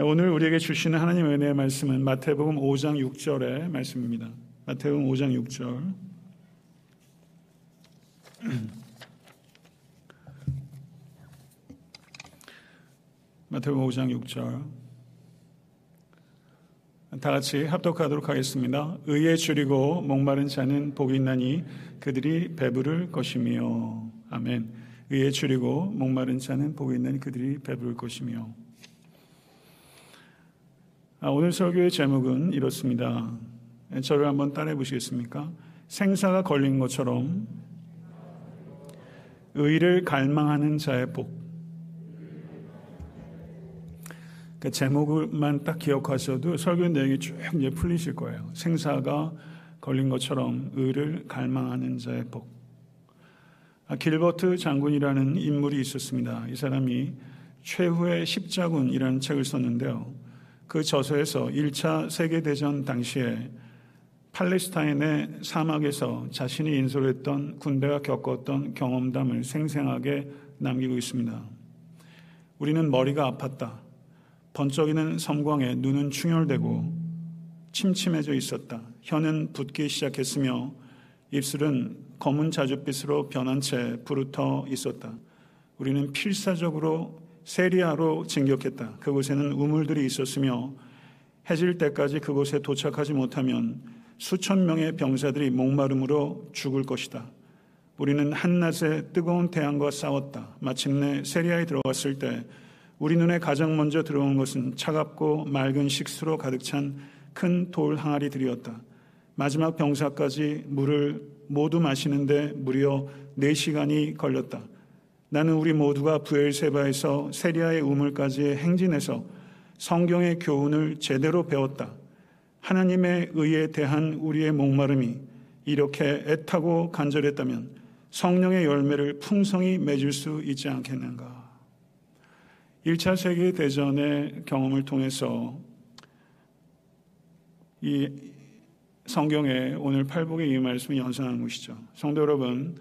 오늘 우리에게 주시는 하나님의 은혜의 말씀은 마태복음 5장 6절의 말씀입니다. 마태복음 5장 6절. 마태복음 5장 6절. 다 같이 합독하도록 하겠습니다. 의에 줄이고 목마른 자는 복이 있나니 그들이 배부를 것이며 아멘. 의에 줄이고 목마른 자는 복이 있나니 그들이 배부를 것이며 아, 오늘 설교의 제목은 이렇습니다. 저를 한번 따라해 보시겠습니까? 생사가 걸린 것처럼 의를 갈망하는 자의 복. 그 제목만 딱 기억하셔도 설교 내용이 쭉 이제 풀리실 거예요. 생사가 걸린 것처럼 의를 갈망하는 자의 복. 아, 길버트 장군이라는 인물이 있었습니다. 이 사람이 최후의 십자군이라는 책을 썼는데요. 그 저서에서 1차 세계대전 당시에 팔레스타인의 사막에서 자신이 인솔했던 군대가 겪었던 경험담을 생생하게 남기고 있습니다. 우리는 머리가 아팠다. 번쩍이는 섬광에 눈은 충혈되고 침침해져 있었다. 혀는 붓기 시작했으며 입술은 검은 자줏빛으로 변한 채 부르터 있었다. 우리는 필사적으로 세리아로 진격했다. 그곳에는 우물들이 있었으며 해질 때까지 그곳에 도착하지 못하면 수천 명의 병사들이 목마름으로 죽을 것이다. 우리는 한낮에 뜨거운 태양과 싸웠다. 마침내 세리아에 들어갔을 때 우리 눈에 가장 먼저 들어온 것은 차갑고 맑은 식수로 가득 찬 큰 돌 항아리들이었다. 마지막 병사까지 물을 모두 마시는데 무려 4시간이 걸렸다. 나는 우리 모두가 부엘세바에서 세리아의 우물까지 행진해서 성경의 교훈을 제대로 배웠다. 하나님의 의에 대한 우리의 목마름이 이렇게 애타고 간절했다면 성령의 열매를 풍성히 맺을 수 있지 않겠는가. 1차 세계대전의 경험을 통해서 이 성경에 오늘 팔복의 이 말씀을 연상한 것이죠. 성도 여러분,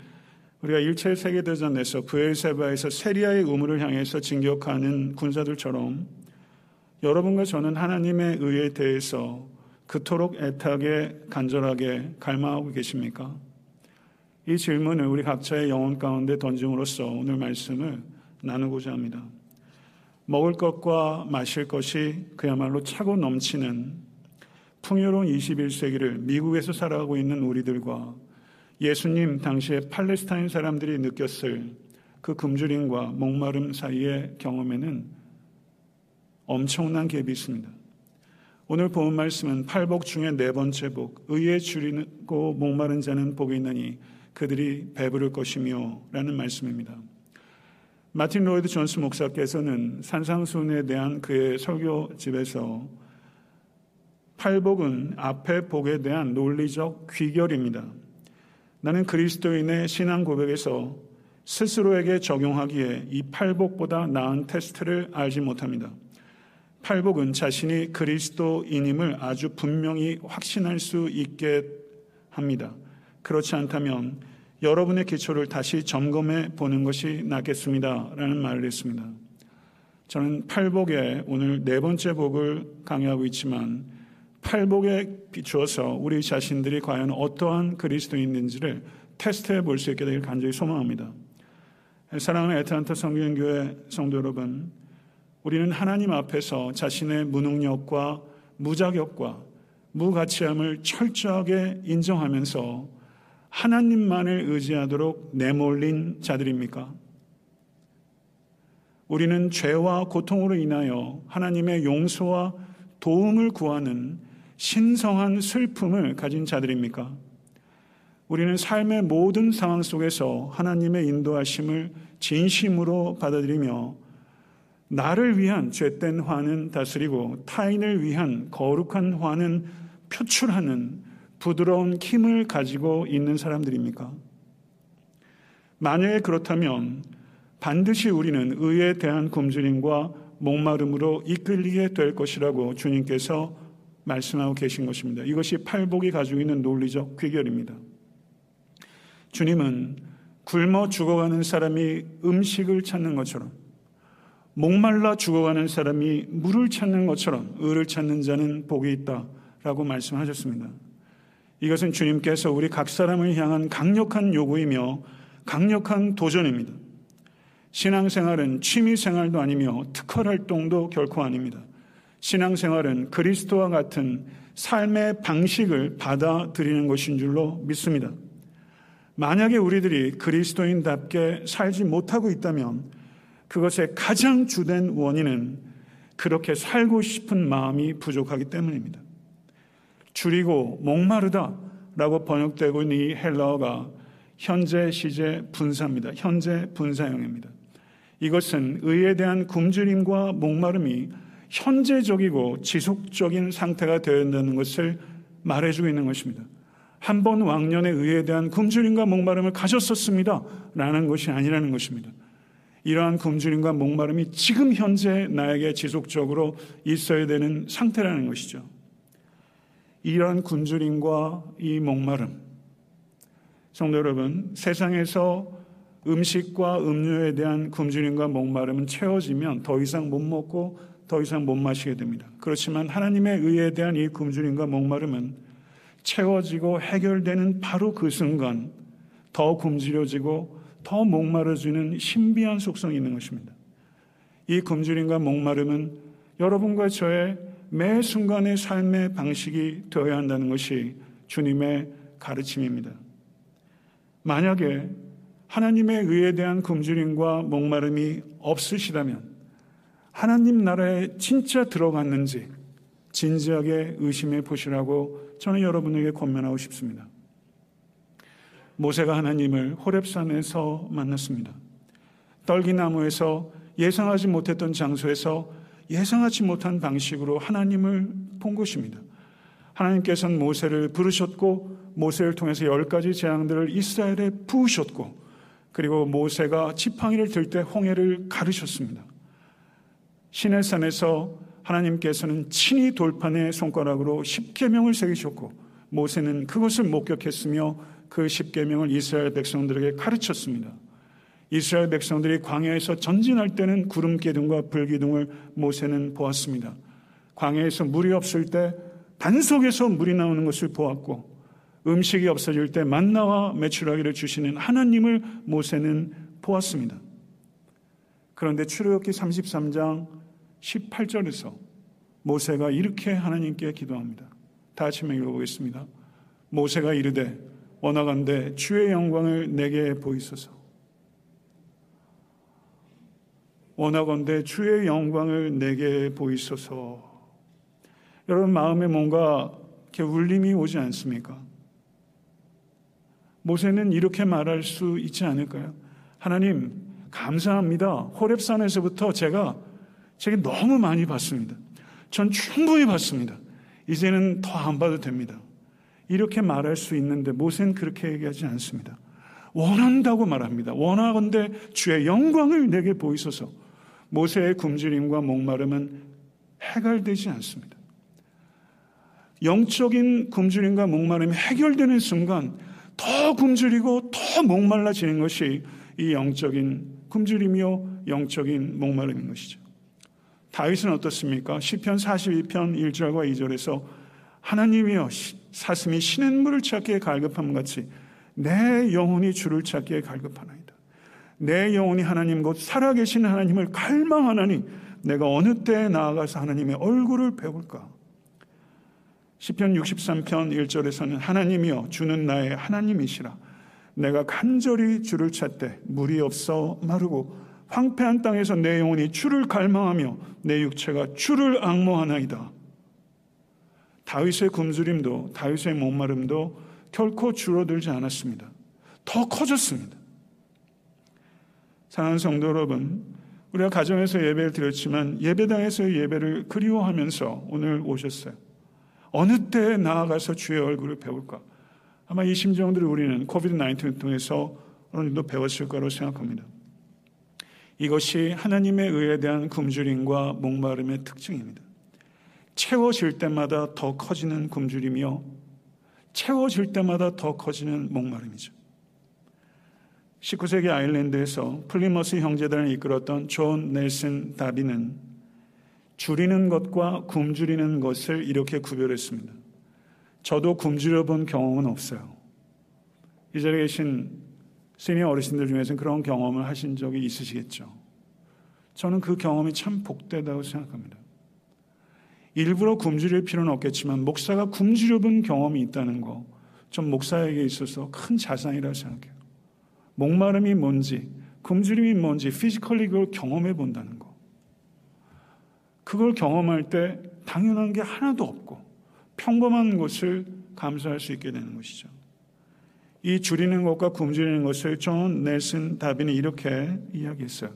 우리가 1차 세계대전에서 부엘세바에서 세리아의 우물을 향해서 진격하는 군사들처럼 여러분과 저는 하나님의 의에 대해서 그토록 애타게 간절하게 갈망하고 계십니까? 이 질문을 우리 각자의 영혼 가운데 던짐으로써 오늘 말씀을 나누고자 합니다. 먹을 것과 마실 것이 그야말로 차고 넘치는 풍요로운 21세기를 미국에서 살아가고 있는 우리들과 예수님 당시에 팔레스타인 사람들이 느꼈을 그 굶주림과 목마름 사이의 경험에는 엄청난 갭이 있습니다. 오늘 본 말씀은 팔복 중에 네 번째 복, 의에 줄이고 목마른 자는 복이 있나니 그들이 배부를 것이며 라는 말씀입니다. 마틴 로이드 존스 목사께서는 산상순에 대한 그의 설교집에서 팔복은 앞에 복에 대한 논리적 귀결입니다. 나는 그리스도인의 신앙 고백에서 스스로에게 적용하기에 이 팔복보다 나은 테스트를 알지 못합니다. 팔복은 자신이 그리스도인임을 아주 분명히 확신할 수 있게 합니다. 그렇지 않다면 여러분의 기초를 다시 점검해 보는 것이 낫겠습니다. 라는 말을 했습니다. 저는 팔복에 오늘 네 번째 복을 강요하고 있지만 팔복에 비추어서 우리 자신들이 과연 어떠한 그리스도인인지를 테스트해 볼 수 있게 되길 간절히 소망합니다. 사랑하는 에트란타 성경교회 성도 여러분, 우리는 하나님 앞에서 자신의 무능력과 무자격과 무가치함을 철저하게 인정하면서 하나님만을 의지하도록 내몰린 자들입니까? 우리는 죄와 고통으로 인하여 하나님의 용서와 도움을 구하는 신성한 슬픔을 가진 자들입니까? 우리는 삶의 모든 상황 속에서 하나님의 인도하심을 진심으로 받아들이며 나를 위한 죄된 화는 다스리고 타인을 위한 거룩한 화는 표출하는 부드러운 힘을 가지고 있는 사람들입니까? 만약에 그렇다면 반드시 우리는 의에 대한 굶주림과 목마름으로 이끌리게 될 것이라고 주님께서 말씀하고 계신 것입니다. 이것이 팔복이 가지고 있는 논리적 귀결입니다. 주님은 굶어 죽어가는 사람이 음식을 찾는 것처럼 목말라 죽어가는 사람이 물을 찾는 것처럼 의를 찾는 자는 복이 있다라고 말씀하셨습니다. 이것은 주님께서 우리 각 사람을 향한 강력한 요구이며 강력한 도전입니다. 신앙생활은 취미생활도 아니며 특허활동도 결코 아닙니다. 신앙생활은 그리스도와 같은 삶의 방식을 받아들이는 것인 줄로 믿습니다. 만약에 우리들이 그리스도인답게 살지 못하고 있다면 그것의 가장 주된 원인은 그렇게 살고 싶은 마음이 부족하기 때문입니다. 줄이고 목마르다 라고 번역되고 있는 이 헬라어가 현재 시제 분사입니다. 현재 분사형입니다. 이것은 의에 대한 굶주림과 목마름이 현재적이고 지속적인 상태가 되어야 한다는 것을 말해주고 있는 것입니다. 한 번 왕년의 의에 대한 굶주림과 목마름을 가졌었습니다. 라는 것이 아니라는 것입니다. 이러한 굶주림과 목마름이 지금 현재 나에게 지속적으로 있어야 되는 상태라는 것이죠. 이러한 굶주림과 이 목마름. 성도 여러분, 세상에서 음식과 음료에 대한 굶주림과 목마름은 채워지면 더 이상 못 먹고 더 이상 못 마시게 됩니다. 그렇지만 하나님의 의에 대한 이 굶주림과 목마름은 채워지고 해결되는 바로 그 순간 더 굶주려지고 더 목마르지는 신비한 속성이 있는 것입니다. 이 굶주림과 목마름은 여러분과 저의 매 순간의 삶의 방식이 되어야 한다는 것이 주님의 가르침입니다. 만약에 하나님의 의에 대한 굶주림과 목마름이 없으시다면 하나님 나라에 진짜 들어갔는지 진지하게 의심해 보시라고 저는 여러분에게 권면하고 싶습니다. 모세가 하나님을 호렙산에서 만났습니다. 떨기나무에서 예상하지 못했던 장소에서 예상하지 못한 방식으로 하나님을 본 것입니다. 하나님께서는 모세를 부르셨고 모세를 통해서 열 가지 재앙들을 이스라엘에 부으셨고 그리고 모세가 지팡이를 들 때 홍해를 가르셨습니다. 시내산에서 하나님께서는 친히 돌판에 손가락으로 십계명을 새기셨고 모세는 그것을 목격했으며 그 십계명을 이스라엘 백성들에게 가르쳤습니다. 이스라엘 백성들이 광야에서 전진할 때는 구름 기둥과 불 기둥을 모세는 보았습니다. 광야에서 물이 없을 때 반석에서 물이 나오는 것을 보았고 음식이 없어질 때 만나와 매출하기를 주시는 하나님을 모세는 보았습니다. 그런데 출애굽기 33장 18절에서 모세가 이렇게 하나님께 기도합니다. 다 같이 읽어보겠습니다. 모세가 이르되 원하건대 주의 영광을 내게 보이소서. 원하건대 주의 영광을 내게 보이소서. 여러분 마음에 뭔가 이렇게 울림이 오지 않습니까? 모세는 이렇게 말할 수 있지 않을까요? 하나님 감사합니다. 호랩산에서부터 제가 제게 너무 많이 받습니다. 전 충분히 받습니다. 이제는 더 안 봐도 됩니다. 이렇게 말할 수 있는데 모세는 그렇게 얘기하지 않습니다. 원한다고 말합니다. 원하건대 주의 영광을 내게 보이소서. 모세의 굶주림과 목마름은 해결되지 않습니다. 영적인 굶주림과 목마름이 해결되는 순간 더 굶주리고 더 목말라지는 것이 이 영적인 굶주림이요 영적인 목마름인 것이죠. 다윗은 어떻습니까? 시편 42편 1절과 2절에서 하나님이여 사슴이 시냇물을 찾기에 갈급함 같이 내 영혼이 주를 찾기에 갈급하나이다. 내 영혼이 하나님 곧 살아계신 하나님을 갈망하나니 내가 어느 때에 나아가서 하나님의 얼굴을 배울까? 시편 63편 1절에서는 하나님이여 주는 나의 하나님이시라 내가 간절히 주를 찾되 물이 없어 마르고 황폐한 땅에서 내 영혼이 주를 갈망하며 내 육체가 주를 악모하나이다. 다윗의 굶주림도 다윗의 목마름도 결코 줄어들지 않았습니다. 더 커졌습니다. 사랑하는 성도 여러분, 우리가 가정에서 예배를 드렸지만 예배당에서의 예배를 그리워하면서 오늘 오셨어요. 어느 때 나아가서 주의 얼굴을 배울까? 아마 이 심정들을 우리는 코비드 19을 통해서 어느 정도 배웠을 거라고 생각합니다. 이것이 하나님의 의에 대한 굶주림과 목마름의 특징입니다. 채워질 때마다 더 커지는 굶주림이요. 채워질 때마다 더 커지는 목마름이죠. 19세기 아일랜드에서 플리머스 형제단을 이끌었던 존 넬슨 다비는 주리는 것과 굶주리는 것을 이렇게 구별했습니다. 저도 굶주려 본 경험은 없어요. 이 자리에 계신 시니어 어르신들 중에서는 그런 경험을 하신 적이 있으시겠죠. 저는 그 경험이 참 복되다고 생각합니다. 일부러 굶주릴 필요는 없겠지만 목사가 굶주려 본 경험이 있다는 거, 전 목사에게 있어서 큰 자산이라고 생각해요. 목마름이 뭔지, 굶주림이 뭔지 physically 그걸 경험해 본다는 거. 그걸 경험할 때 당연한 게 하나도 없고 평범한 것을 감사할 수 있게 되는 것이죠. 이 주리는 것과 굶주리는 것을 존 넬슨 다비는 이렇게 이야기했어요.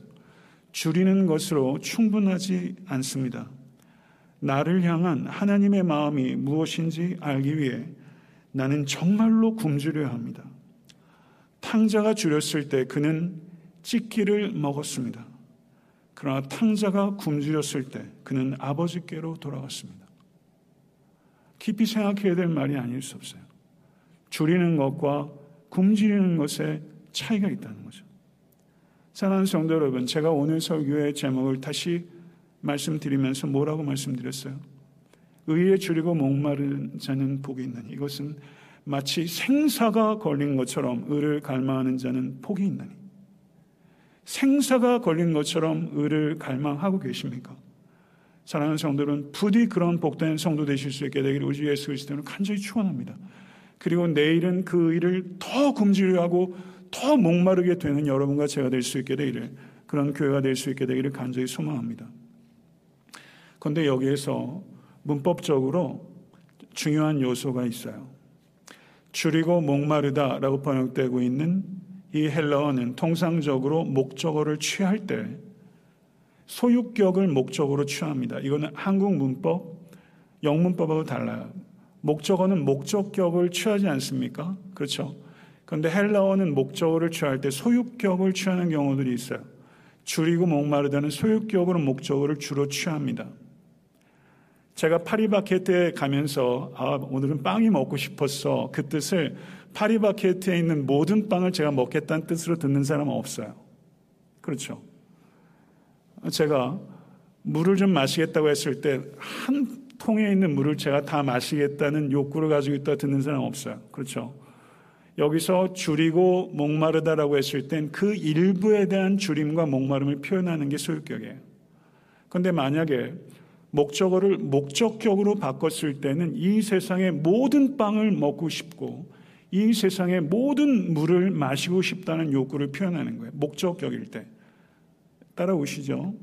줄이는 것으로 충분하지 않습니다. 나를 향한 하나님의 마음이 무엇인지 알기 위해 나는 정말로 굶주려야 합니다. 탕자가 줄였을 때 그는 찢기를 먹었습니다. 그러나 탕자가 굶주렸을 때 그는 아버지께로 돌아갔습니다. 깊이 생각해야 될 말이 아닐 수 없어요. 줄이는 것과 굶주리는 것에 차이가 있다는 거죠. 사랑하는 성도 여러분, 제가 오늘 설교의 제목을 다시 말씀드리면서 뭐라고 말씀드렸어요? 의에 줄이고 목마른 자는 복이 있나니 이것은 마치 생사가 걸린 것처럼 의를 갈망하는 자는 복이 있나니 생사가 걸린 것처럼 의를 갈망하고 계십니까? 사랑하는 성도들은 부디 그런 복된 성도 되실 수 있게 되기를 우리 예수 그리스도는 간절히 축원합니다. 그리고 내일은 그 일을 더 굶주려하고 더 목마르게 되는 여러분과 제가 될 수 있게 되기를 그런 교회가 될 수 있게 되기를 간절히 소망합니다. 그런데 여기에서 문법적으로 중요한 요소가 있어요. 줄이고 목마르다라고 번역되고 있는 이 헬라어는 통상적으로 목적어를 취할 때 소유격을 목적으로 취합니다. 이거는 한국 문법, 영문법하고 달라요. 목적어는 목적격을 취하지 않습니까? 그렇죠. 그런데 헬라어는 목적어를 취할 때 소유격을 취하는 경우들이 있어요. 줄이고 목마르다는 소유격으로 목적어를 주로 취합니다. 제가 파리바게트에 가면서 아, 오늘은 빵이 먹고 싶었어. 그 뜻을 파리바게트에 있는 모든 빵을 제가 먹겠다는 뜻으로 듣는 사람은 없어요. 그렇죠. 제가 물을 좀 마시겠다고 했을 때 한 통에 있는 물을 제가 다 마시겠다는 욕구를 가지고 있다 듣는 사람 없어요. 그렇죠. 여기서 줄이고 목마르다라고 했을 땐 그 일부에 대한 줄임과 목마름을 표현하는 게 소유격이에요. 그런데 만약에 목적어를 목적격으로 바꿨을 때는 이 세상의 모든 빵을 먹고 싶고 이 세상의 모든 물을 마시고 싶다는 욕구를 표현하는 거예요. 목적격일 때. 따라오시죠?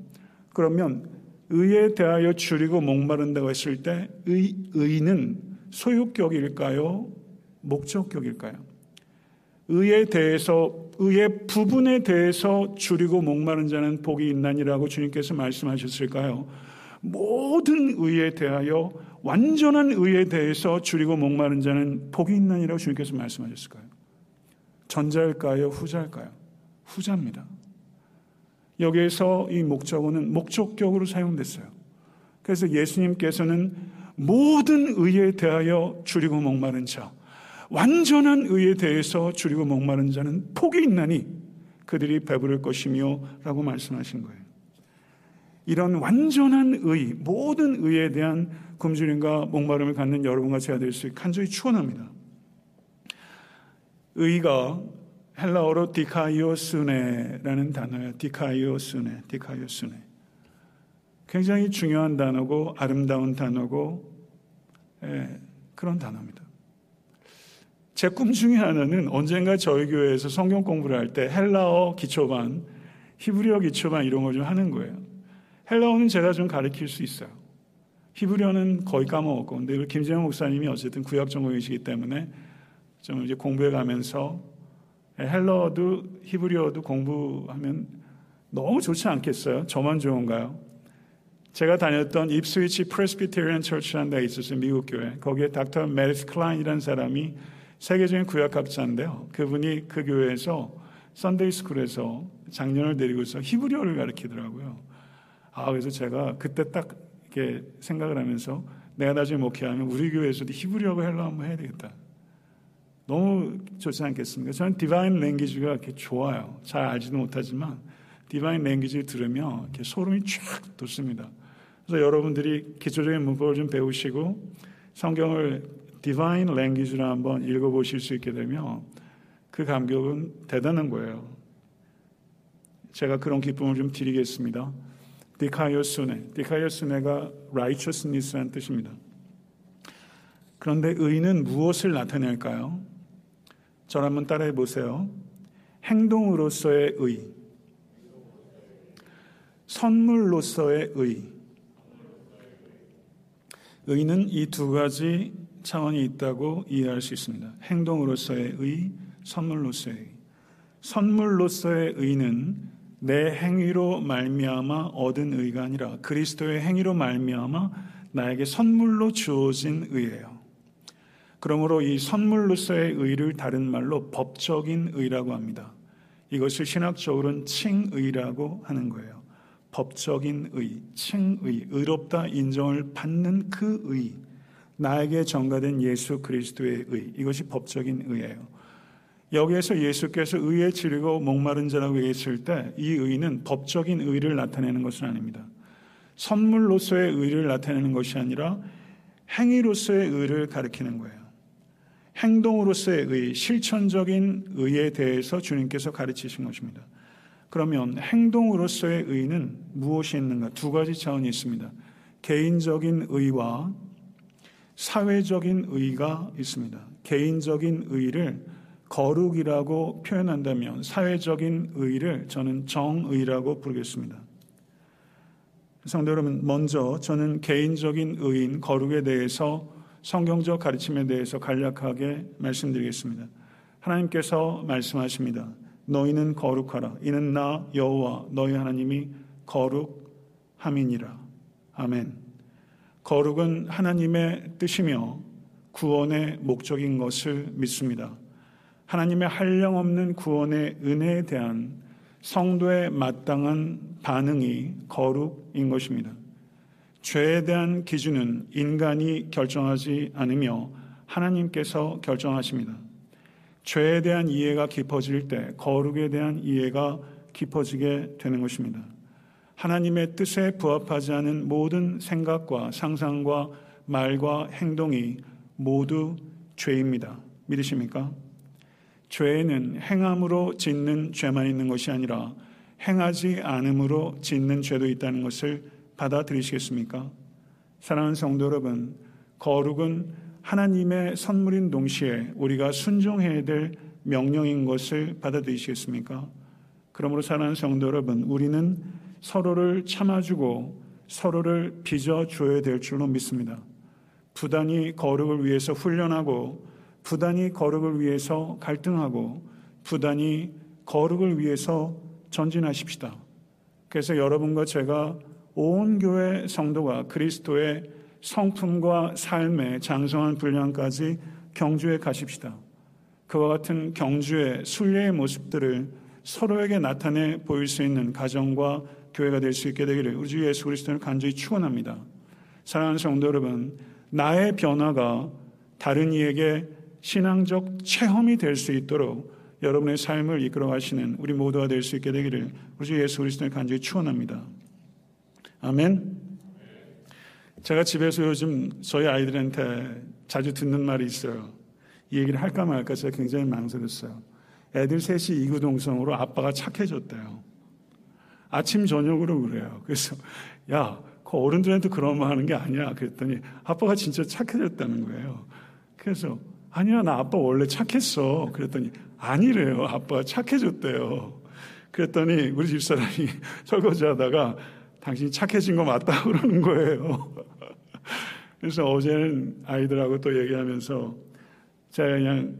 그러면 의에 대하여 줄이고 목마른다고 했을 때 의, 의는 소유격일까요? 목적격일까요? 의에 대해서 의의 부분에 대해서 줄이고 목마른 자는 복이 있나니라고 주님께서 말씀하셨을까요? 모든 의에 대하여 완전한 의에 대해서 줄이고 목마른 자는 복이 있나니라고 주님께서 말씀하셨을까요? 전자일까요? 후자일까요? 후자입니다. 여기에서 이 목적어는 목적격으로 사용됐어요. 그래서 예수님께서는 모든 의에 대하여 줄이고 목마른 자, 완전한 의에 대해서 줄이고 목마른 자는 복이 있나니 그들이 배부를 것이며 라고 말씀하신 거예요. 이런 완전한 의, 모든 의에 대한 굶주림과 목마름을 갖는 여러분과 제가 될 수 있게 간절히 축원합니다. 의가 헬라어로 디카이오스네라는 단어예요. 디카이오스네, 디카이오스네. 굉장히 중요한 단어고 아름다운 단어고 예, 그런 단어입니다. 제 꿈 중에 하나는 언젠가 저희 교회에서 성경 공부를 할 때 헬라어 기초반, 히브리어 기초반 이런 걸 좀 하는 거예요. 헬라어는 제가 좀 가르칠 수 있어요. 히브리어는 거의 까먹었고, 근데 김재영 목사님이 어쨌든 구약 전공이시기 때문에 좀 이제 공부해 가면서 헬라어도 히브리어도 공부하면 너무 좋지 않겠어요? 저만 좋은가요? 제가 다녔던 Ipswich Presbyterian Church라는 데 있었어요. 미국 교회. 거기에 닥터 메리데스 클라인이라는 사람이 세계적인 구약학자인데요. 그분이 그 교회에서 Sunday school에서 장년을 데리고서 히브리어를 가르치더라고요. 아, 그래서 제가 그때 딱 이렇게 생각을 하면서 내가 나중에 목회하면 우리 교회에서도 히브리어고 헬라 한번 해야 되겠다. 너무 좋지 않겠습니까? 저는 디바인 랭귀지가 이렇게 좋아요. 잘 알지도 못하지만 디바인 랭귀지를 들으면 이렇게 소름이 쫙 돋습니다. 그래서 여러분들이 기초적인 문법을 좀 배우시고 성경을 디바인 랭귀지로 한번 읽어보실 수 있게 되면 그 감격은 대단한 거예요. 제가 그런 기쁨을 좀 드리겠습니다. 디카이오스네. 디카이오스네가 righteousness라는 뜻입니다. 그런데 의는 무엇을 나타낼까요? 저를 한번 따라해 보세요. 행동으로서의 의. 선물로서의 의. 의는 이 두 가지 차원이 있다고 이해할 수 있습니다. 행동으로서의 의, 선물로서의 의. 선물로서의 의는 내 행위로 말미암아 얻은 의가 아니라 그리스도의 행위로 말미암아 나에게 선물로 주어진 의예요. 그러므로 이 선물로서의 의를 다른 말로 법적인 의라고 합니다. 이것을 신학적으로는 칭의라고 하는 거예요. 법적인 의, 칭의, 의롭다 인정을 받는 그 의, 나에게 전가된 예수 그리스도의 의, 이것이 법적인 의예요. 여기에서 예수께서 의에 지르고 목마른 자라고 얘기했을 때 이 의는 법적인 의를 나타내는 것은 아닙니다. 선물로서의 의를 나타내는 것이 아니라 행위로서의 의를 가리키는 거예요. 행동으로서의 의, 실천적인 의에 대해서 주님께서 가르치신 것입니다. 그러면 행동으로서의 의는 무엇이 있는가? 두 가지 차원이 있습니다. 개인적인 의와 사회적인 의가 있습니다. 개인적인 의를 거룩이라고 표현한다면 사회적인 의를 저는 정의라고 부르겠습니다. 성도 여러분, 먼저 저는 개인적인 의인 거룩에 대해서 성경적 가르침에 대해서 간략하게 말씀드리겠습니다. 하나님께서 말씀하십니다. 너희는 거룩하라. 이는 나 여호와 너희 하나님이 거룩함이니라. 아멘. 거룩은 하나님의 뜻이며 구원의 목적인 것을 믿습니다. 하나님의 한량 없는 구원의 은혜에 대한 성도의 마땅한 반응이 거룩인 것입니다. 죄에 대한 기준은 인간이 결정하지 않으며 하나님께서 결정하십니다. 죄에 대한 이해가 깊어질 때 거룩에 대한 이해가 깊어지게 되는 것입니다. 하나님의 뜻에 부합하지 않은 모든 생각과 상상과 말과 행동이 모두 죄입니다. 믿으십니까? 죄는 행함으로 짓는 죄만 있는 것이 아니라 행하지 않음으로 짓는 죄도 있다는 것을 받아들이시겠습니까? 사랑하는 성도 여러분, 거룩은 하나님의 선물인 동시에 우리가 순종해야 될 명령인 것을 받아들이시겠습니까? 그러므로 사랑하는 성도 여러분, 우리는 서로를 참아주고 서로를 빚어줘야 될 줄로 믿습니다. 부단히 거룩을 위해서 훈련하고 부단히 거룩을 위해서 갈등하고 부단히 거룩을 위해서 전진하십시다. 그래서 여러분과 제가 온 교회 성도가 그리스도의 성품과 삶의 장성한 분량까지 경주에 가십시다. 그와 같은 경주의 순례의 모습들을 서로에게 나타내 보일 수 있는 가정과 교회가 될 수 있게 되기를 우리 주 예수 그리스도를 간절히 축원합니다. 사랑하는 성도 여러분, 나의 변화가 다른 이에게 신앙적 체험이 될 수 있도록 여러분의 삶을 이끌어 가시는 우리 모두가 될 수 있게 되기를 우리 주 예수 그리스도를 간절히 축원합니다. 아멘. 제가 집에서 요즘 저희 아이들한테 자주 듣는 말이 있어요. 이 얘기를 할까 말까 제가 굉장히 망설였어요. 애들 셋이 이구동성으로 아빠가 착해졌대요. 아침 저녁으로 그래요. 그래서 야, 그 어른들한테 그런 말 하는 게 아니야. 그랬더니 아빠가 진짜 착해졌다는 거예요. 그래서 아니야, 나 아빠 원래 착했어. 그랬더니 아니래요. 아빠가 착해졌대요. 그랬더니 우리 집사람이 설거지 하다가 당신이 착해진 거 맞다 그러는 거예요. 그래서 어제는 아이들하고 또 얘기하면서 제가 그냥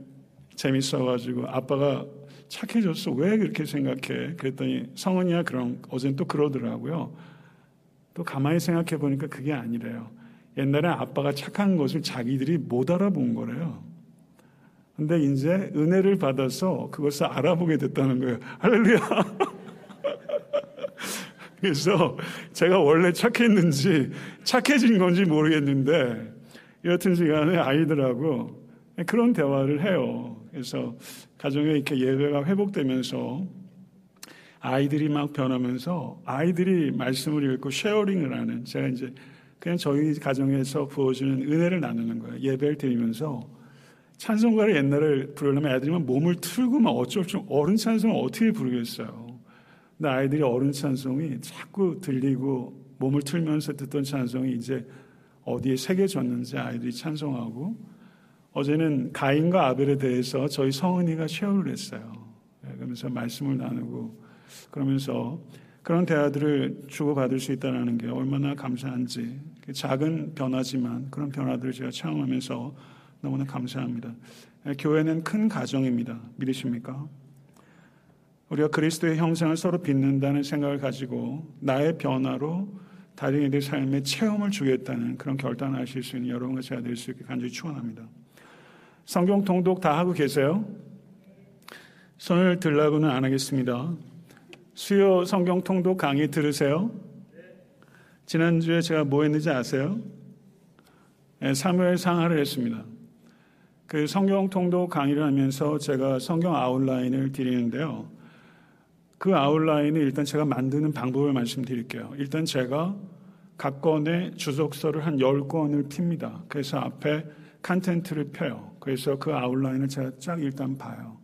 재밌어가지고 아빠가 착해졌어. 왜 그렇게 생각해? 그랬더니 성은이야 그럼 어제는 또 그러더라고요. 또 가만히 생각해 보니까 그게 아니래요. 옛날에 아빠가 착한 것을 자기들이 못 알아본 거래요. 근데 이제 은혜를 받아서 그것을 알아보게 됐다는 거예요. 할렐루야. 그래서 제가 원래 착했는지 착해진 건지 모르겠는데 여튼 시간에 아이들하고 그런 대화를 해요. 그래서 가정에 이렇게 예배가 회복되면서 아이들이 막 변하면서 아이들이 말씀을 읽고 sharing을 하는 제가 이제 그냥 저희 가정에서 부어주는 은혜를 나누는 거예요. 예배를 드리면서 찬송가를 옛날에 부르려면 애들이 막 몸을 틀고 막 어쩔 줄 어른 찬송을 어떻게 부르겠어요. 아이들이 어른 찬송이 자꾸 들리고 몸을 틀면서 듣던 찬송이 이제 어디에 새겨졌는지 아이들이 찬송하고 어제는 가인과 아벨에 대해서 저희 성은이가 쉐어를 했어요. 네, 그러면서 말씀을 나누고 그러면서 그런 대화들을 주고받을 수 있다는 게 얼마나 감사한지 작은 변화지만 그런 변화들을 제가 체험하면서 너무나 감사합니다. 네, 교회는 큰 가정입니다. 믿으십니까? 우리가 그리스도의 형상을 서로 빚는다는 생각을 가지고 나의 변화로 다른 이들 삶에 체험을 주겠다는 그런 결단을 하실 수 있는 여러분과 제가 될 수 있게 간절히 축원합니다. 성경 통독 다 하고 계세요? 손을 들라고는 안 하겠습니다. 수요 성경 통독 강의 들으세요? 지난주에 제가 뭐 했는지 아세요? 네, 사무엘 상하를 했습니다. 그 성경 통독 강의를 하면서 제가 성경 outline을 드리는데요. 그 outline을 일단 제가 만드는 방법을 말씀드릴게요. 일단 제가 각 권의 주석서를 한 10권을 핍니다. 그래서 앞에 content를 펴요. 그래서 그 outline을 제가 쫙 일단 봐요.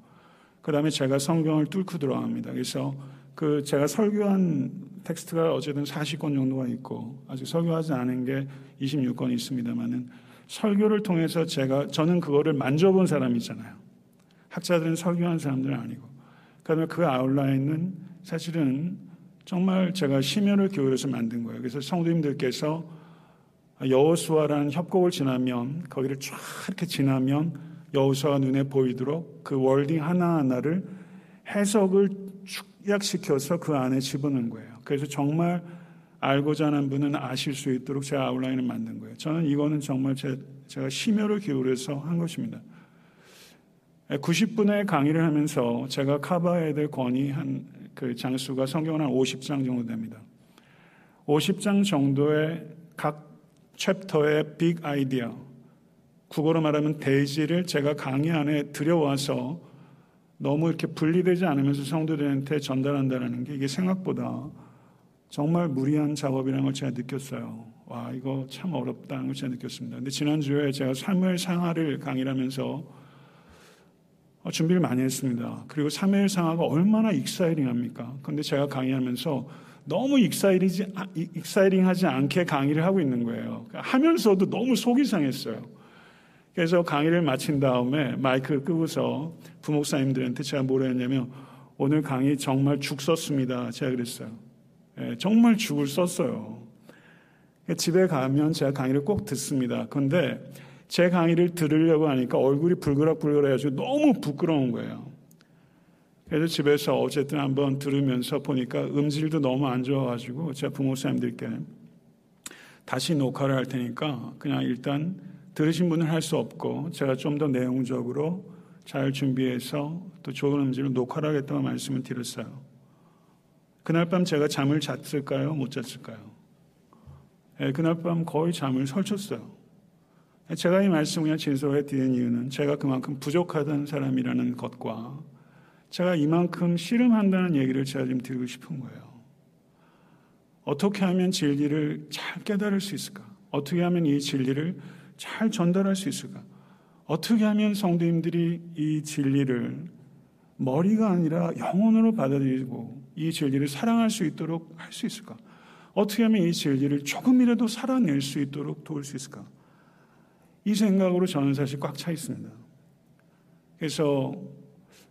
그 다음에 제가 성경을 뚫고 들어갑니다. 그래서 그 제가 설교한 텍스트가 어쨌든 40권 정도가 있고 아직 설교하지 않은 게 26권 있습니다만은 설교를 통해서 제가 저는 그거를 만져본 사람이잖아요. 학자들은 설교한 사람들은 아니고 그다음에 그 아웃라인은 사실은 정말 제가 심혈을 기울여서 만든 거예요. 그래서 성도님들께서 여호수아라는 협곡을 지나면 거기를 쫙 이렇게 지나면 여호수아 눈에 보이도록 그 월딩 하나하나를 해석을 축약시켜서 그 안에 집어넣은 거예요. 그래서 정말 알고자 하는 분은 아실 수 있도록 제가 아웃라인을 만든 거예요. 저는 이거는 정말 제, 제가 심혈을 기울여서 한 것입니다. 90분의 강의를 하면서 제가 커버해야 될 권위 한 그 장수가 성경은 한 50장 정도 됩니다. 50장 정도의 각 챕터의 빅 아이디어, 국어로 말하면 대지를 제가 강의 안에 들여와서 너무 이렇게 분리되지 않으면서 성도들한테 전달한다는 게 이게 생각보다 정말 무리한 작업이라는 걸 제가 느꼈어요. 와, 이거 참 어렵다는 걸 제가 느꼈습니다. 근데 지난주에 제가 삶의 상하를 강의를 하면서 어, 준비를 많이 했습니다. 그리고 3일 상하가 얼마나 익사이링합니까? 근데 제가 강의하면서 너무 익사이링하지, 익사이링하지 않게 강의를 하고 있는 거예요. 그러니까 하면서도 너무 속이 상했어요. 그래서 강의를 마친 다음에 마이크를 끄고서 부목사님들한테 제가 뭐라 했냐면 오늘 강의 정말 죽 썼습니다. 제가 그랬어요. 예, 정말 죽을 썼어요. 집에 가면 제가 강의를 꼭 듣습니다. 그런데 제 강의를 들으려고 하니까 얼굴이 불그락불그락해가지고 너무 부끄러운 거예요. 그래서 집에서 어쨌든 한번 들으면서 보니까 음질도 너무 안 좋아가지고 제가 부모님들께 다시 녹화를 할 테니까 그냥 일단 들으신 분은 할 수 없고 제가 좀 더 내용적으로 잘 준비해서 또 좋은 음질로 녹화를 하겠다고 말씀을 드렸어요. 그날 밤 제가 잠을 잤을까요? 못 잤을까요? 네, 그날 밤 거의 잠을 설쳤어요. 제가 이 말씀을 진솔해 드린 이유는 제가 그만큼 부족하던 사람이라는 것과 제가 이만큼 씨름한다는 얘기를 제가 좀 드리고 싶은 거예요. 어떻게 하면 진리를 잘 깨달을 수 있을까? 어떻게 하면 이 진리를 잘 전달할 수 있을까? 어떻게 하면 성도님들이 이 진리를 머리가 아니라 영혼으로 받아들이고 이 진리를 사랑할 수 있도록 할 수 있을까? 어떻게 하면 이 진리를 조금이라도 살아낼 수 있도록 도울 수 있을까? 이 생각으로 저는 사실 꽉 차 있습니다. 그래서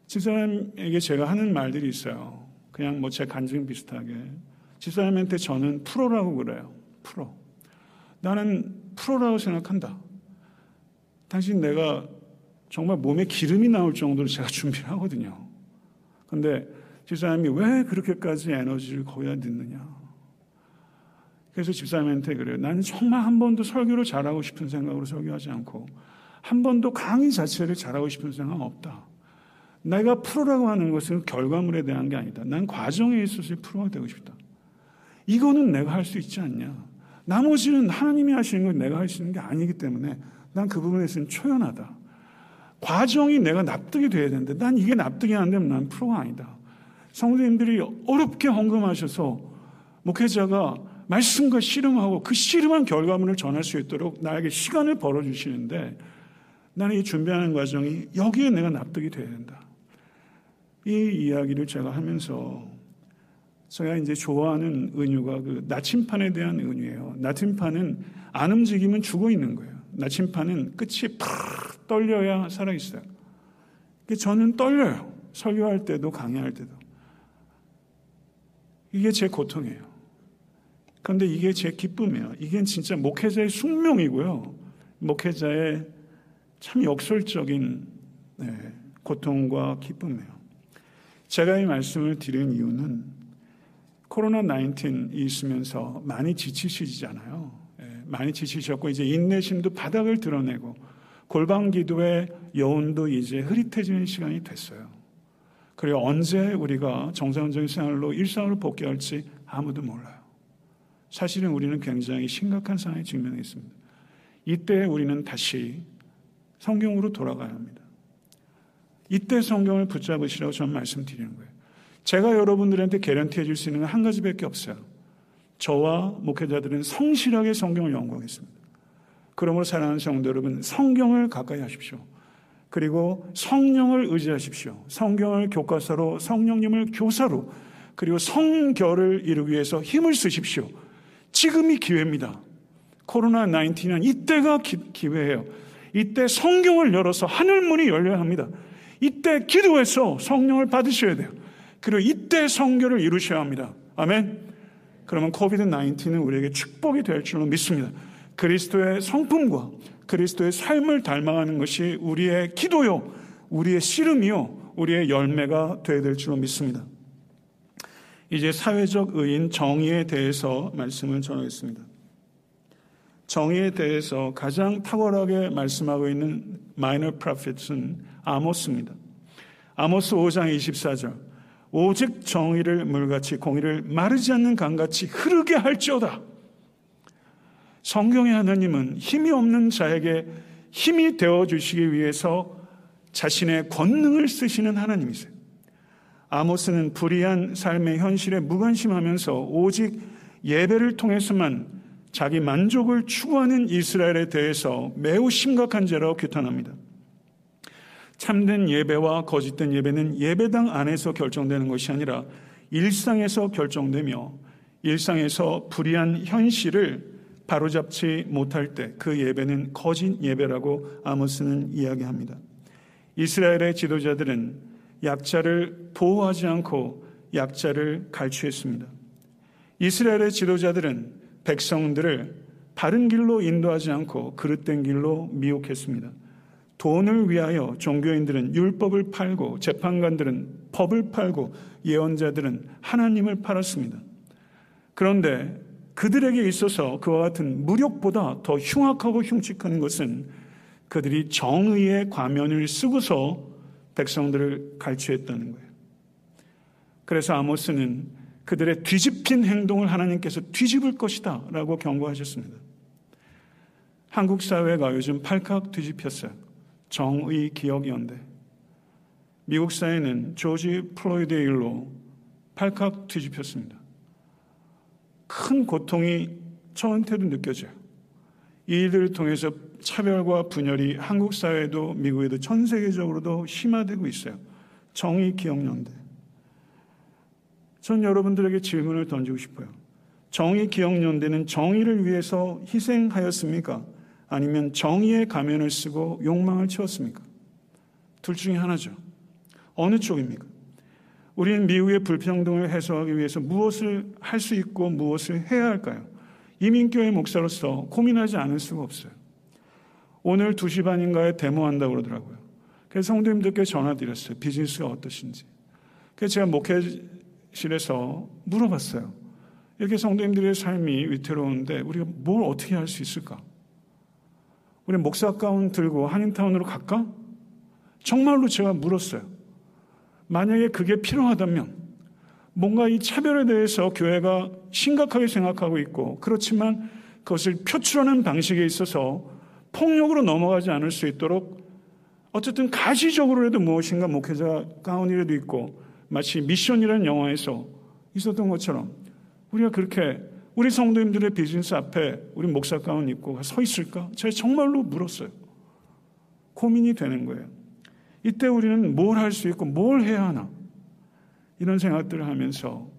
집사람에게 제가 하는 말들이 있어요. 그냥 뭐 제 간증 비슷하게. 집사람한테 저는 프로라고 그래요. 프로. 나는 프로라고 생각한다. 당신 내가 정말 몸에 기름이 나올 정도로 제가 준비를 하거든요. 근데 집사람이 왜 그렇게까지 에너지를 거기다 넣느냐. 그래서 집사님한테 그래요. 나는 정말 한 번도 설교를 잘하고 싶은 생각으로 설교하지 않고 한 번도 강의 자체를 잘하고 싶은 생각은 없다. 내가 프로라고 하는 것은 결과물에 대한 게 아니다. 난 과정에 있어서 프로가 되고 싶다. 이거는 내가 할 수 있지 않냐. 나머지는 하나님이 하시는 걸 내가 할 수 있는 게 아니기 때문에 난 그 부분에서는 초연하다. 과정이 내가 납득이 돼야 되는데 난 이게 납득이 안 되면 난 프로가 아니다. 성도님들이 어렵게 헌금하셔서 목회자가 말씀과 씨름하고 그 씨름한 결과물을 전할 수 있도록 나에게 시간을 벌어주시는데 나는 이 준비하는 과정이 여기에 내가 납득이 돼야 된다. 이 이야기를 제가 하면서 제가 이제 좋아하는 은유가 그 나침판에 대한 은유예요. 나침판은 안 움직이면 죽어 있는 거예요. 나침판은 끝이 팍 떨려야 살아 있어요. 저는 떨려요. 설교할 때도 강의할 때도. 이게 제 고통이에요. 그런데 이게 제 기쁨이에요. 이게 진짜 목회자의 숙명이고요. 목회자의 참 역설적인 네, 고통과 기쁨이에요. 제가 이 말씀을 드린 이유는 코로나 19이 있으면서 많이 지치시잖아요. 예, 많이 지치셨고 이제 인내심도 바닥을 드러내고 골방 기도의 여운도 이제 흐릿해지는 시간이 됐어요. 그리고 언제 우리가 정상적인 생활로 일상으로 복귀할지 아무도 몰라요. 사실은 우리는 굉장히 심각한 상황에 직면해 있습니다. 이때 우리는 다시 성경으로 돌아가야 합니다. 이때 성경을 붙잡으시라고 저는 말씀드리는 거예요. 제가 여러분들한테 개런티 해 줄 수 있는 건한 가지밖에 없어요. 저와 목회자들은 성실하게 성경을 연구하겠습니다. 그러므로 사랑하는 성도 여러분, 성경을 가까이 하십시오. 그리고 성령을 의지하십시오. 성경을 교과서로, 성령님을 교사로, 그리고 성결을 이루기 위해서 힘을 쓰십시오. 지금이 기회입니다. 코로나 19은 이때가 기, 회예요 이때 성경을 열어서 하늘문이 열려야 합니다. 이때 기도해서 성령을 받으셔야 돼요. 그리고 이때 성결을 이루셔야 합니다. 아멘. 그러면 코비드 19은 우리에게 축복이 될 줄로 믿습니다. 그리스도의 성품과 그리스도의 삶을 닮아가는 것이 우리의 기도요, 우리의 씨름이요, 우리의 열매가 되어야 될 줄로 믿습니다. 이제 사회적 의인 정의에 대해서 말씀을 전하겠습니다. 정의에 대해서 가장 탁월하게 말씀하고 있는 마이너 프로핏은 아모스입니다. 아모스 5장 24절. 오직 정의를 물같이 공의를 마르지 않는 강같이 흐르게 할지어다. 성경의 하나님은 힘이 없는 자에게 힘이 되어 주시기 위해서 자신의 권능을 쓰시는 하나님이세요. 아모스는 불의한 삶의 현실에 무관심하면서 오직 예배를 통해서만 자기 만족을 추구하는 이스라엘에 대해서 매우 심각한 죄라고 규탄합니다. 참된 예배와 거짓된 예배는 예배당 안에서 결정되는 것이 아니라 일상에서 결정되며 일상에서 불의한 현실을 바로잡지 못할 때 그 예배는 거짓 예배라고 아모스는 이야기합니다. 이스라엘의 지도자들은 약자를 보호하지 않고 약자를 갈취했습니다. 이스라엘의 지도자들은 백성들을 바른 길로 인도하지 않고 그릇된 길로 미혹했습니다. 돈을 위하여 종교인들은 율법을 팔고 재판관들은 법을 팔고 예언자들은 하나님을 팔았습니다. 그런데 그들에게 있어서 그와 같은 무력보다 더 흉악하고 흉측한 것은 그들이 정의의 가면을 쓰고서 백성들을 갈취했다는 거예요. 그래서 아모스는 그들의 뒤집힌 행동을 하나님께서 뒤집을 것이다 라고 경고하셨습니다. 한국 사회가 요즘 발칵 뒤집혔어요. 정의 기억 연대. 미국 사회는 조지 플로이드의 일로 발칵 뒤집혔습니다. 큰 고통이 저한테도 느껴져요. 이 일들을 통해서 차별과 분열이 한국 사회도 미국에도 전 세계적으로도 심화되고 있어요. 정의 기억연대. 전 여러분들에게 질문을 던지고 싶어요. 정의 기억연대는 정의를 위해서 희생하였습니까? 아니면 정의의 가면을 쓰고 욕망을 채웠습니까? 둘 중에 하나죠. 어느 쪽입니까? 우리는 미국의 불평등을 해소하기 위해서 무엇을 할 수 있고 무엇을 해야 할까요? 이민교회 목사로서 고민하지 않을 수가 없어요. 오늘 2시 반인가에 데모한다고 그러더라고요. 그래서 성도님들께 전화드렸어요. 비즈니스가 어떠신지. 그래서 제가 목회실에서 물어봤어요. 이렇게 성도님들의 삶이 위태로운데 우리가 뭘 어떻게 할 수 있을까? 우리 목사 가운 들고 한인타운으로 갈까? 정말로 제가 물었어요. 만약에 그게 필요하다면 뭔가 이 차별에 대해서 교회가 심각하게 생각하고 있고 그렇지만 그것을 표출하는 방식에 있어서 폭력으로 넘어가지 않을 수 있도록 어쨌든 가시적으로라도 무엇인가 목회자 가운이라도 있고 마치 미션이라는 영화에서 있었던 것처럼 우리가 그렇게 우리 성도님들의 비즈니스 앞에 우리 목사 가운 입고 서 있을까? 제가 정말로 물었어요. 고민이 되는 거예요. 이때 우리는 뭘 할 수 있고 뭘 해야 하나? 이런 생각들을 하면서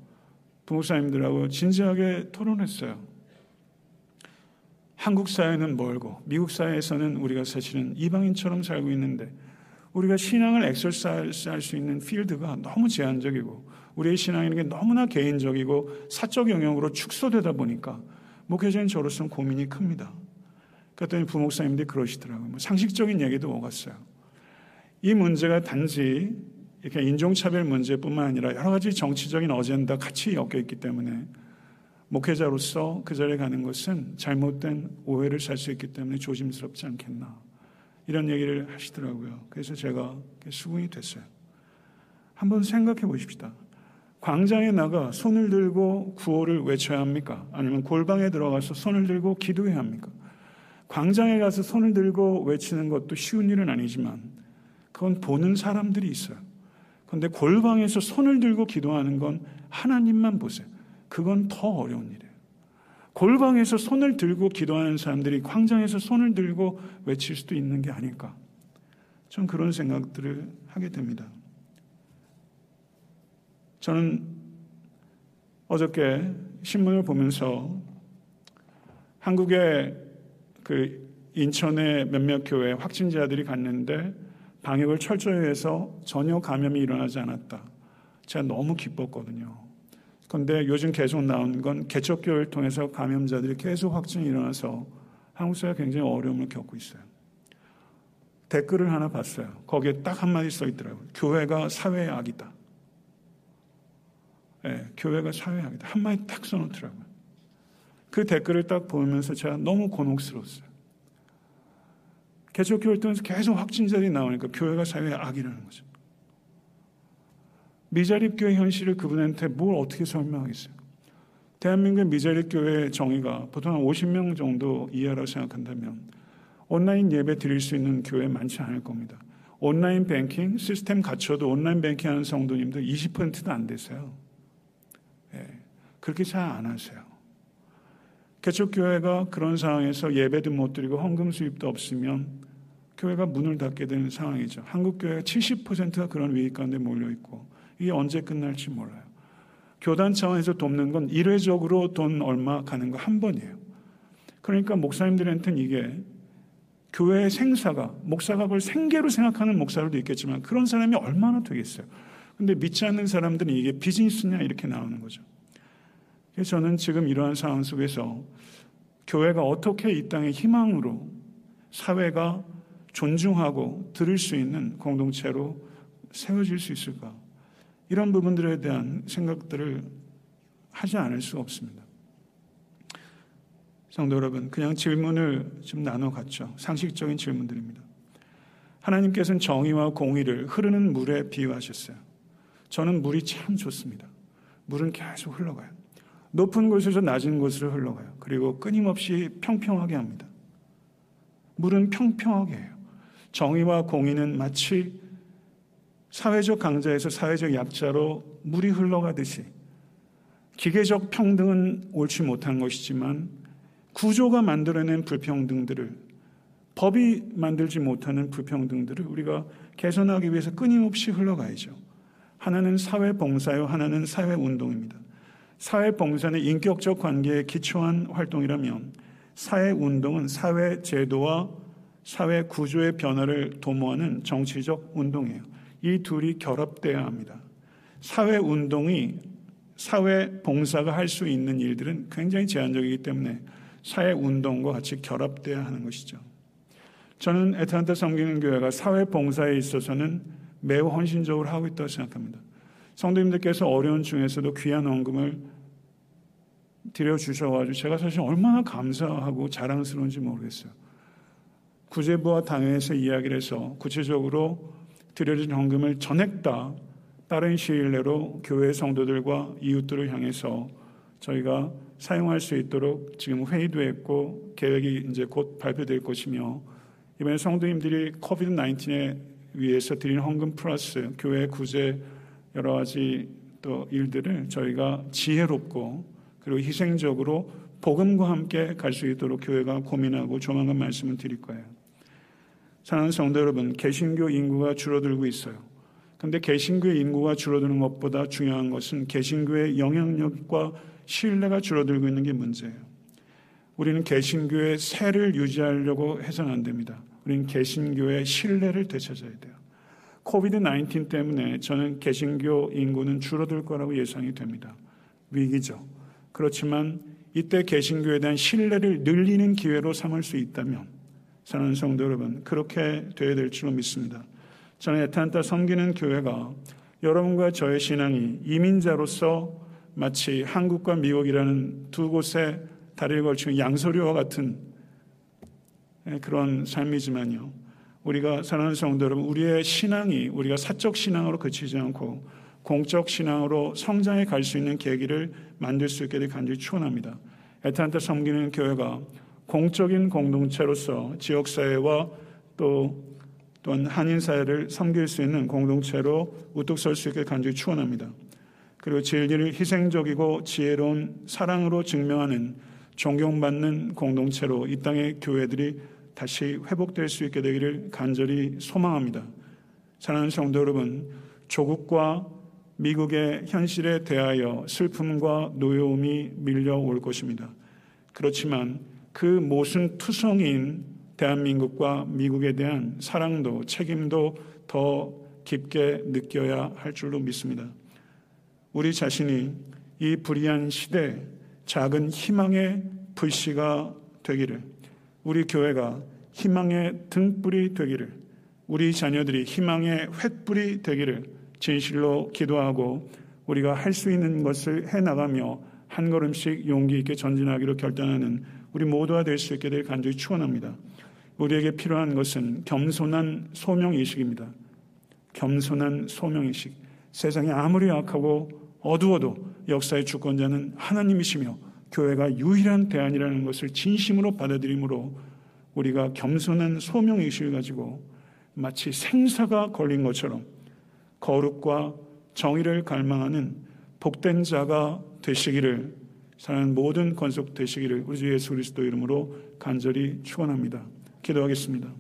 부목사님들하고 진지하게 토론했어요. 한국 사회는 멀고 미국 사회에서는 우리가 사실은 이방인처럼 살고 있는데 우리가 신앙을 exercise 할 수 있는 필드가 너무 제한적이고 우리의 신앙이라는 게 너무나 개인적이고 사적 영역으로 축소되다 보니까 목회자인 저로서는 고민이 큽니다. 그랬더니 부목사님들이 그러시더라고요. 뭐 상식적인 얘기도 오갔어요. 이 문제가 단지 이렇게 인종차별 문제뿐만 아니라 여러 가지 정치적인 어젠다 같이 엮여 있기 때문에 목회자로서 그 자리에 가는 것은 잘못된 오해를 살 수 있기 때문에 조심스럽지 않겠나. 이런 얘기를 하시더라고요. 그래서 제가 수긍이 됐어요. 한번 생각해 보십시다. 광장에 나가 손을 들고 구호를 외쳐야 합니까? 아니면 골방에 들어가서 손을 들고 기도해야 합니까? 광장에 가서 손을 들고 외치는 것도 쉬운 일은 아니지만 그건 보는 사람들이 있어요. 그런데 골방에서 손을 들고 기도하는 건 하나님만 보세요. 그건 더 어려운 일이에요. 골방에서 손을 들고 기도하는 사람들이 광장에서 손을 들고 외칠 수도 있는 게 아닐까. 전 그런 생각들을 하게 됩니다. 저는 어저께 신문을 보면서 한국의 그 인천의 몇몇 교회 확진자들이 갔는데 방역을 철저히 해서 전혀 감염이 일어나지 않았다. 제가 너무 기뻤거든요. 그런데 요즘 계속 나오는 건 개척교회를 통해서 감염자들이 계속 확진이 일어나서 한국 사회가 굉장히 어려움을 겪고 있어요. 댓글을 하나 봤어요. 거기에 딱 한마디 써 있더라고요. 교회가 사회의 악이다. 네, 교회가 사회의 악이다. 한마디 딱 써놓더라고요. 그 댓글을 딱 보면서 제가 너무 곤혹스러웠어요. 개척교회를 통해서 계속 확진자들이 나오니까 교회가 사회의 악이라는 거죠. 미자립교회 현실을 그분한테 뭘 어떻게 설명하겠어요? 대한민국의 미자립교회 정의가 보통 한 50명 정도 이하라고 생각한다면 온라인 예배 드릴 수 있는 교회 많지 않을 겁니다. 온라인 뱅킹 시스템 갖춰도 온라인 뱅킹 하는 성도님들 20%도 안 되세요. 예, 그렇게 잘 안 하세요. 개척교회가 그런 상황에서 예배도 못 드리고 헌금 수입도 없으면 교회가 문을 닫게 되는 상황이죠. 한국 교회가 70%가 그런 위기 가운데 몰려 있고 이게 언제 끝날지 몰라요. 교단 차원에서 돕는 건 일회적으로 돈 얼마 가는 거 한 번이에요. 그러니까 목사님들한테는 이게 교회의 생사가 목사가 그걸 생계로 생각하는 목사들도 있겠지만 그런 사람이 얼마나 되겠어요. 근데 믿지 않는 사람들은 이게 비즈니스냐 이렇게 나오는 거죠. 그래서 저는 지금 이러한 상황 속에서 교회가 어떻게 이 땅의 희망으로 사회가 존중하고 들을 수 있는 공동체로 세워질 수 있을까? 이런 부분들에 대한 생각들을 하지 않을 수 없습니다. 성도 여러분, 그냥 질문을 좀 나눠 갔죠. 상식적인 질문들입니다. 하나님께서는 정의와 공의를 흐르는 물에 비유하셨어요. 저는 물이 참 좋습니다. 물은 계속 흘러가요. 높은 곳에서 낮은 곳으로 흘러가요. 그리고 끊임없이 평평하게 합니다. 물은 평평하게 해요. 정의와 공의는 마치 사회적 강자에서 사회적 약자로 물이 흘러가듯이 기계적 평등은 옳지 못한 것이지만 구조가 만들어낸 불평등들을 법이 만들지 못하는 불평등들을 우리가 개선하기 위해서 끊임없이 흘러가야죠. 하나는 사회 봉사요, 하나는 사회 운동입니다. 사회 봉사는 인격적 관계에 기초한 활동이라면 사회 운동은 사회 제도와 사회 구조의 변화를 도모하는 정치적 운동이에요. 이 둘이 결합돼야 합니다. 사회 운동이 사회 봉사가 할 수 있는 일들은 굉장히 제한적이기 때문에 사회 운동과 같이 결합돼야 하는 것이죠. 저는 에탄타 섬기는 교회가 사회 봉사에 있어서는 매우 헌신적으로 하고 있다고 생각합니다. 성도님들께서 어려운 중에서도 귀한 원금을 드려 주셔가지고 제가 사실 얼마나 감사하고 자랑스러운지 모르겠어요. 구제부와 당회에서 이야기를 해서 구체적으로 드려진 헌금을 전액 다 빠른 시일 내로 교회 성도들과 이웃들을 향해서 저희가 사용할 수 있도록 지금 회의도 했고 계획이 이제 곧 발표될 것이며 이번에 성도님들이 코비드 19에 위해서 드린 헌금 플러스 교회 구제 여러 가지 또 일들을 저희가 지혜롭고 그리고 희생적으로 복음과 함께 갈 수 있도록 교회가 고민하고 조만간 말씀을 드릴 거예요. 사랑하는 성도 여러분, 개신교 인구가 줄어들고 있어요. 근데 개신교의 인구가 줄어드는 것보다 중요한 것은 개신교의 영향력과 신뢰가 줄어들고 있는 게 문제예요. 우리는 개신교의 세를 유지하려고 해서는 안 됩니다. 우리는 개신교의 신뢰를 되찾아야 돼요. 코비드 19 때문에 저는 개신교 인구는 줄어들 거라고 예상이 됩니다. 위기죠. 그렇지만 이때 개신교에 대한 신뢰를 늘리는 기회로 삼을 수 있다면 사랑하는 성도 여러분 그렇게 되어야 될 줄로 믿습니다. 저는 에탄타 섬기는 교회가 여러분과 저의 신앙이 이민자로서 마치 한국과 미국이라는 두 곳에 다리를 걸치는 양서류와 같은 그런 삶이지만요. 우리가 사랑하는 성도 여러분, 우리의 신앙이 우리가 사적 신앙으로 그치지 않고 공적 신앙으로 성장해 갈 수 있는 계기를 만들 수 있게 되 간절히 축원합니다. 에탄타 섬기는 교회가 공적인 공동체로서 지역사회와 또 또한 한인사회를 섬길 수 있는 공동체로 우뚝 설 수 있게 간절히 축원합니다. 그리고 진리를 희생적이고 지혜로운 사랑으로 증명하는 존경받는 공동체로 이 땅의 교회들이 다시 회복될 수 있게 되기를 간절히 소망합니다. 사랑하는 성도 여러분, 조국과 미국의 현실에 대하여 슬픔과 노여움이 밀려올 것입니다. 그렇지만 그 모순 투성인 대한민국과 미국에 대한 사랑도 책임도 더 깊게 느껴야 할 줄로 믿습니다. 우리 자신이 이 불의한 시대 작은 희망의 불씨가 되기를 우리 교회가 희망의 등불이 되기를 우리 자녀들이 희망의 횃불이 되기를 진실로 기도하고 우리가 할 수 있는 것을 해나가며 한 걸음씩 용기 있게 전진하기로 결단하는 우리 모두가 될 수 있게 될 간절히 축원합니다. 우리에게 필요한 것은 겸손한 소명의식입니다. 겸손한 소명의식. 세상이 아무리 악하고 어두워도 역사의 주권자는 하나님이시며 교회가 유일한 대안이라는 것을 진심으로 받아들임으로 우리가 겸손한 소명의식을 가지고 마치 생사가 걸린 것처럼 거룩과 정의를 갈망하는 복된 자가 되시기를 사는 모든 건속 되시기를 우리 주 예수 그리스도 이름으로 간절히 축원합니다. 기도하겠습니다.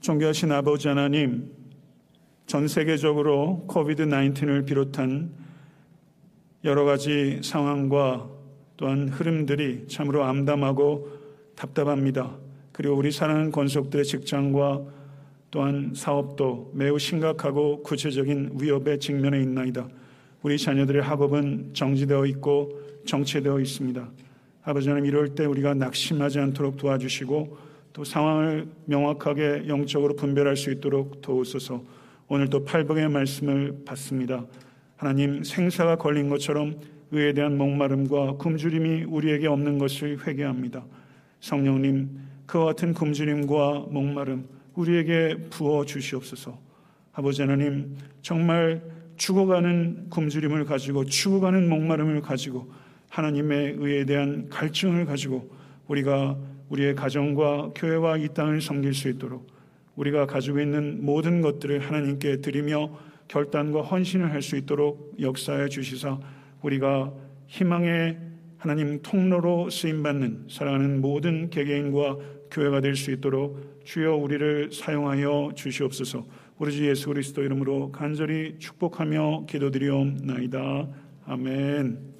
존귀하신 아버지 하나님, 전 세계적으로 코비드 19을 비롯한 여러 가지 상황과 또한 흐름들이 참으로 암담하고 답답합니다. 그리고 우리 사랑하는 권속들의 직장과 또한 사업도 매우 심각하고 구체적인 위협에 직면해 있나이다. 우리 자녀들의 학업은 정지되어 있고 정체되어 있습니다. 아버지 하나님 이럴 때 우리가 낙심하지 않도록 도와주시고 또 상황을 명확하게 영적으로 분별할 수 있도록 도우소서 오늘 또 팔복의 말씀을 받습니다. 하나님 생사가 걸린 것처럼 의에 대한 목마름과 굶주림이 우리에게 없는 것을 회개합니다. 성령님 그와 같은 굶주림과 목마름 우리에게 부어 주시옵소서. 아버지 하나님 정말 죽어가는 굶주림을 가지고 죽어가는 목마름을 가지고 하나님의 의에 대한 갈증을 가지고 우리가 우리의 가정과 교회와 이 땅을 섬길 수 있도록 우리가 가지고 있는 모든 것들을 하나님께 드리며 결단과 헌신을 할 수 있도록 역사해 주시사 우리가 희망의 하나님 통로로 쓰임받는 사랑하는 모든 개개인과 교회가 될 수 있도록 주여 우리를 사용하여 주시옵소서 우리 주 예수 그리스도 이름으로 간절히 축복하며 기도드리옵나이다. 아멘.